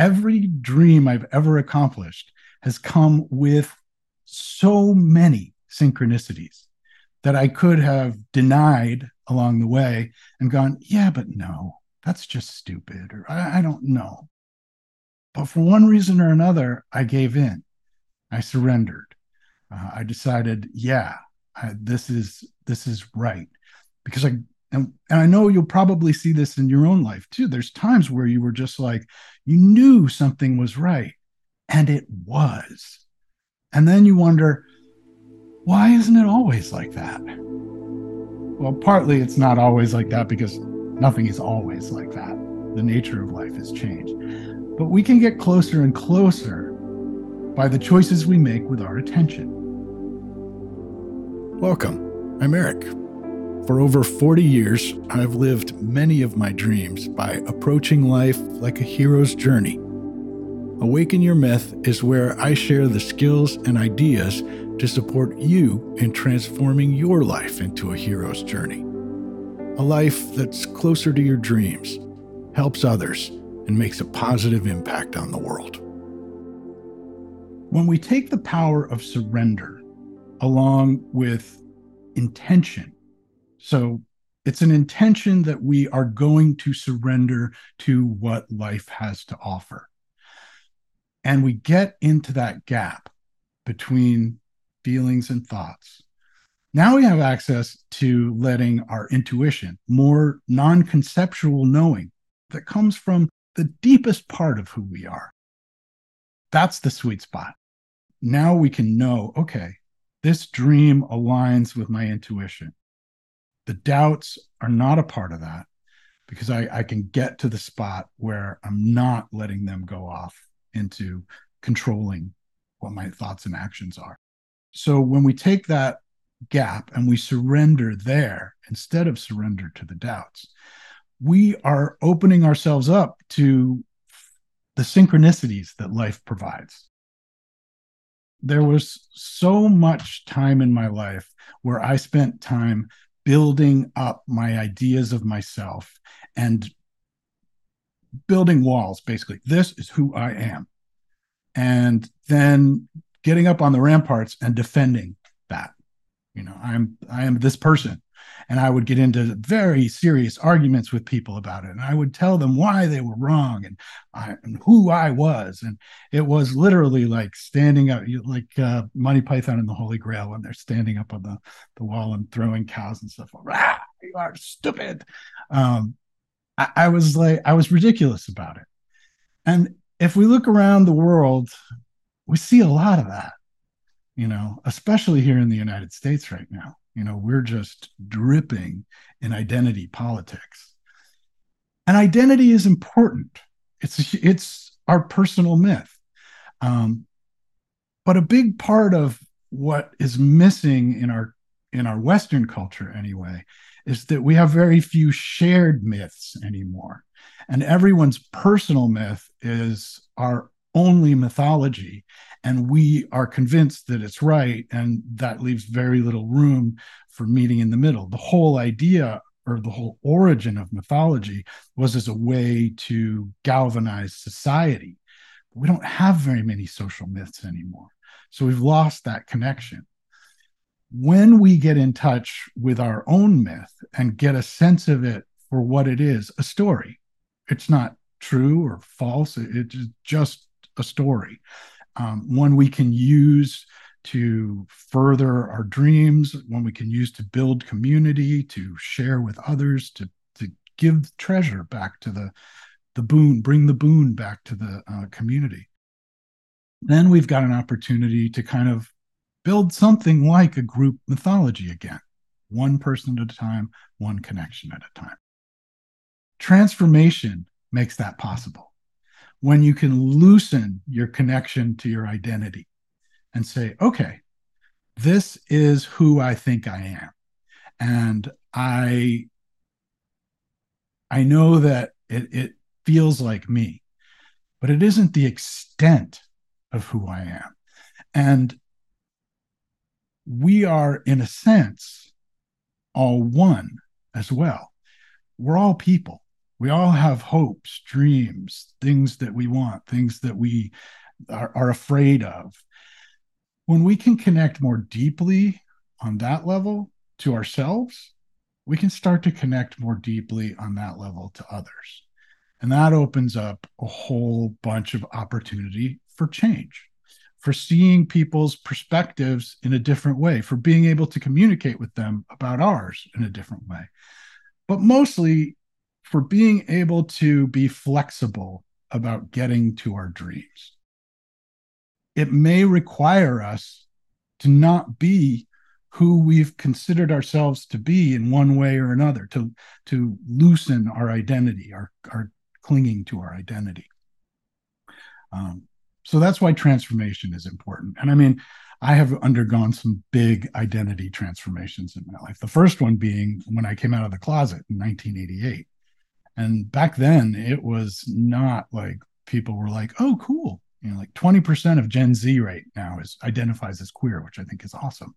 every dream I've ever accomplished has come with so many synchronicities that I could have denied along the way and gone, yeah, but no, that's just stupid, or I, I don't know. But for one reason or another, I gave in. I surrendered. Uh, I decided, yeah, I, this is this is right, because I and, and I know you'll probably see this in your own life too. There's times where you were just like, you knew something was right, and it was, and then you wonder, why isn't it always like that? Well, partly it's not always like that because nothing is always like that. The nature of life has changed. But we can get closer and closer by the choices we make with our attention. Welcome. I'm Eric. For over 40 years, I've lived many of my dreams by approaching life like a hero's journey. Awaken Your Myth is where I share the skills and ideas to support you in transforming your life into a hero's journey. A life that's closer to your dreams, helps others, and makes a positive impact on the world. When we take the power of surrender along with intention, so it's an intention that we are going to surrender to what life has to offer. And we get into that gap between feelings, and thoughts. Now we have access to letting our intuition, more non conceptual knowing that comes from the deepest part of who we are. That's the sweet spot. Now we can know okay, this dream aligns with my intuition. The doubts are not a part of that because I, I can get to the spot where I'm not letting them go off into controlling what my thoughts and actions are. So when we take that gap and we surrender there instead of surrender to the doubts, we are opening ourselves up to the synchronicities that life provides. There was so much time in my life where I spent time building up my ideas of myself and building walls, basically. This is who I am. And then getting up on the ramparts and defending that. You know, I'm I am this person. And I would get into very serious arguments with people about it. And I would tell them why they were wrong and, I, and who I was. And it was literally like standing up, like uh, Monty Python and the Holy Grail when they're standing up on the, the wall and throwing cows and stuff. Ah, you are stupid. Um, I, I was like, I was ridiculous about it. And if we look around the world, we see a lot of that, you know, especially here in the United States right now. You know, we're just dripping in identity politics. And identity is important. It's it's our personal myth. Um, but a big part of what is missing in our in our Western culture anyway is that we have very few shared myths anymore. And everyone's personal myth is our only mythology and we are convinced that it's right and that leaves very little room for meeting in the middle. The whole idea or the whole origin of mythology was as a way to galvanize society. We don't have very many social myths anymore. So we've lost that connection. When we get in touch with our own myth and get a sense of it for what it is a story. It's not true or false. It's just a story, um, one we can use to further our dreams, one we can use to build community, to share with others, to to give treasure back to the the boon, bring the boon back to the uh, community. Then we've got an opportunity to kind of build something like a group mythology again, one person at a time, one connection at a time. Transformation makes that possible when you can loosen your connection to your identity and say, okay, this is who I think I am. And I I know that it, it feels like me, but it isn't the extent of who I am. And we are, in a sense, all one as well. We're all people. We all have hopes, dreams, things that we want, things that we are, are afraid of. When we can connect more deeply on that level to ourselves, we can start to connect more deeply on that level to others. And that opens up a whole bunch of opportunity for change, for seeing people's perspectives in a different way, for being able to communicate with them about ours in a different way. But mostly for being able to be flexible about getting to our dreams. It may require us to not be who we've considered ourselves to be in one way or another, to, to loosen our identity, our, our clinging to our identity. Um, so that's why transformation is important. And I mean, I have undergone some big identity transformations in my life. The first one being when I came out of the closet in 1988. And back then, it was not like people were like, oh, cool. You know, like 20% of Gen Z right now is identifies as queer, which I think is awesome.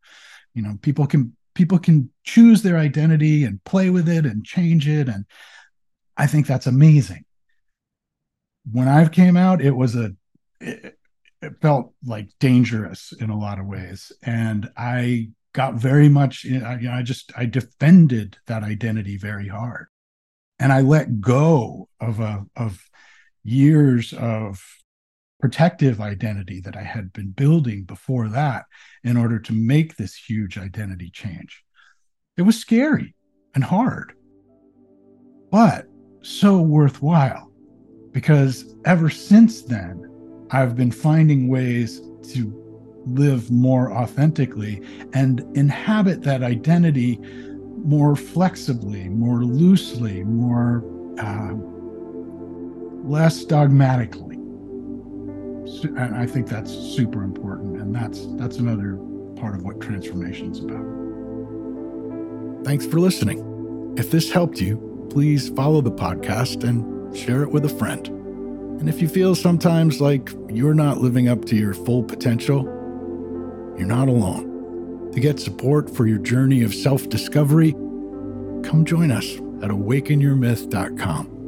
You know, people can people can choose their identity and play with it and change it. And I think that's amazing. When I came out, it was a it, it felt like dangerous in a lot of ways. And I got very much, you know, I just, I defended that identity very hard. And I let go of a, of years of protective identity that I had been building before that in order to make this huge identity change. It was scary and hard, but so worthwhile because ever since then, I've been finding ways to live more authentically and inhabit that identity more flexibly, more loosely, more uh, less dogmatically. And I think that's super important, and that's that's another part of what transformation is about. Thanks for listening. If this helped you, please follow the podcast and share it with a friend. And if you feel sometimes like you're not living up to your full potential, you're not alone. To get support for your journey of self discovery, come join us at awakenyourmyth.com.